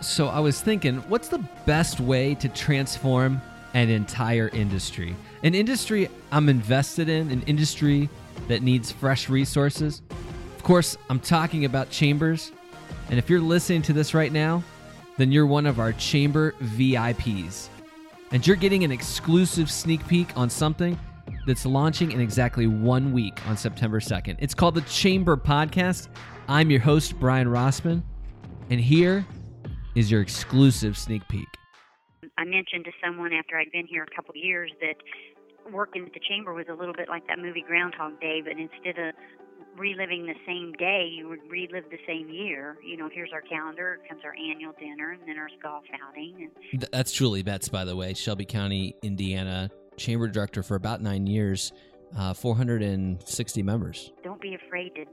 So I was thinking, what's the best way to transform an entire industry? An industry I'm invested in, an industry that needs fresh resources. Of course, I'm talking about chambers. And if you're listening to this right now, then you're one of our chamber VIPs. And you're getting an exclusive sneak peek on something that's launching in exactly one week on September 2nd. It's called the Chamber Podcast. I'm your host, Brian Rossman. And here is your exclusive sneak peek. I mentioned to someone after I'd been here a couple of years that working at the chamber was a little bit like that movie Groundhog Day, but instead of reliving the same day, you would relive the same year. You know, here's our calendar, comes our annual dinner, and then our golf outing. And That's Julie Betts, by the way, Shelby County, Indiana, chamber director for about nine years, uh, 460 members. Don't be afraid to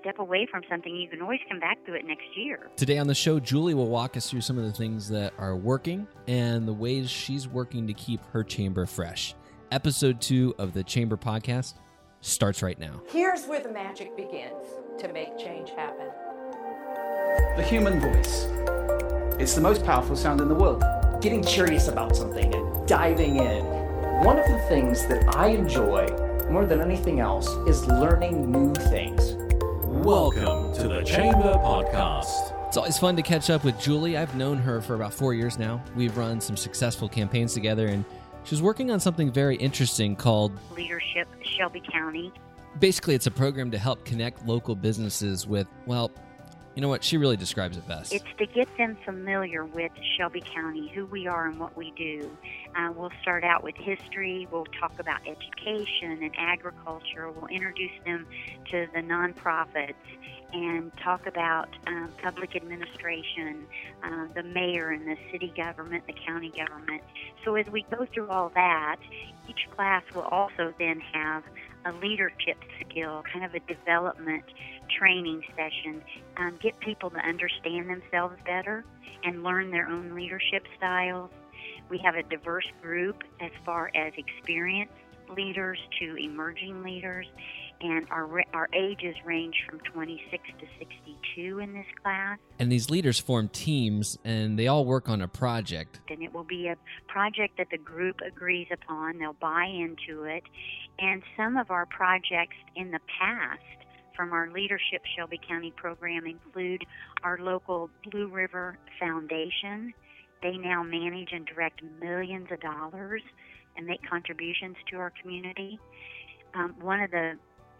step away from something, you can always come back to it next year. Today on the show, Julie will walk us through some of the things that are working and the ways she's working to keep her chamber fresh. Episode two of the Chamber Podcast starts right now. Here's where the magic begins to make change happen. The human voice. It's the most powerful sound in the world. Getting curious about something and diving in. One of the things that I enjoy more than anything else is learning new things. Welcome to the Chamber Podcast. It's always fun to catch up with Julie. I've known her for about four years now. We've run some successful campaigns together, and she's working on something very interesting called Leadership Shelby County. Basically, it's a program to help connect local businesses with, well, you know what? She really describes it best. It's to get them familiar with Shelby County, who we are and what we do. Uh, we'll start out with history. We'll talk about education and agriculture. We'll introduce them to the nonprofits and talk about um, public administration, uh, the mayor and the city government, the county government. So as we go through all that, each class will also then have a leadership skill, kind of a development training session, um, get people to understand themselves better and learn their own leadership styles. We have a diverse group as far as experienced leaders to emerging leaders, and our our ages range from 26 to 62 in this class. And these leaders form teams, and they all work on a project. And it will be a project that the group agrees upon. They'll buy into it, and some of our projects in the past from our Leadership Shelby County program include our local Blue River Foundation. They now manage and direct millions of dollars and make contributions to our community. Um, one of the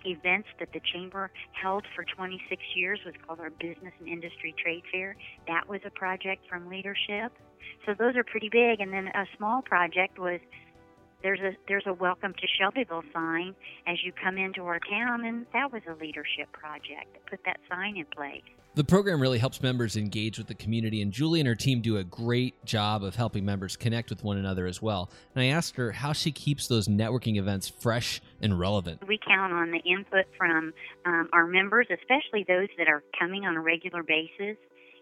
events that the Chamber held for 26 years was called our Business and Industry Trade Fair. That was a project from leadership. So those are pretty big. And then a small project was there's a there's a welcome to Shelbyville sign as you come into our town, and that was a leadership project that put that sign in place. The program really helps members engage with the community, and Julie and her team do a great job of helping members connect with one another as well. And I asked her how she keeps those networking events fresh and relevant. We count on the input from um, our members, especially those that are coming on a regular basis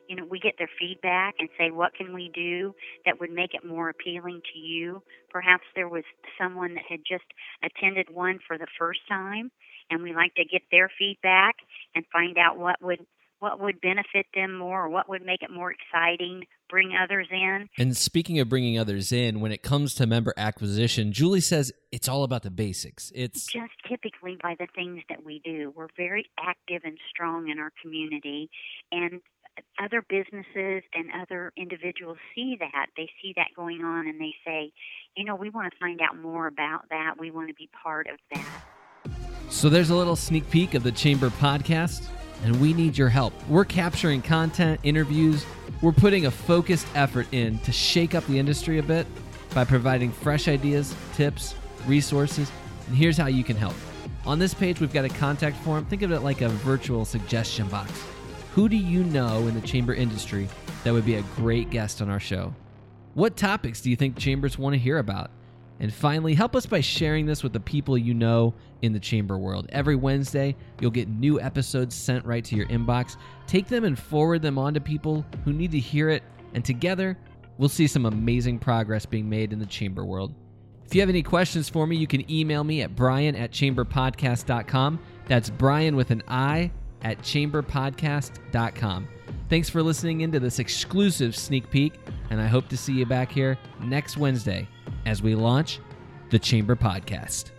you know, we get their feedback and say, what can we do that would make it more appealing to you? Perhaps there was someone that had just attended one for the first time, and we like to get their feedback and find out what would what would benefit them more or what would make it more exciting bring others in. And speaking of bringing others in when it comes to member acquisition julie says it's all about the basics. It's just typically by the things that we do. We're very active and strong in our community and other businesses and other individuals see that. They see that going on and they say, you know, we want to find out more about that. We want to be part of that. So there's a little sneak peek of the Chamber podcast, and we need your help. We're capturing content, interviews, we're putting a focused effort in to shake up the industry a bit by providing fresh ideas, tips, resources, and here's how you can help. On this page, we've got a contact form. Think of it like a virtual suggestion box. Who do you know in the chamber industry that would be a great guest on our show? What topics do you think chambers want to hear about? And finally, help us by sharing this with the people you know in the chamber world. Every Wednesday, you'll get new episodes sent right to your inbox. Take them and forward them on to people who need to hear it, and together, we'll see some amazing progress being made in the chamber world. If you have any questions for me, you can email me at brian at chamberpodcast.com. That's Brian with an I at chamberpodcast.com. Thanks for listening into this exclusive sneak peek, and I hope to see you back here next Wednesday as we launch the Chamber Podcast.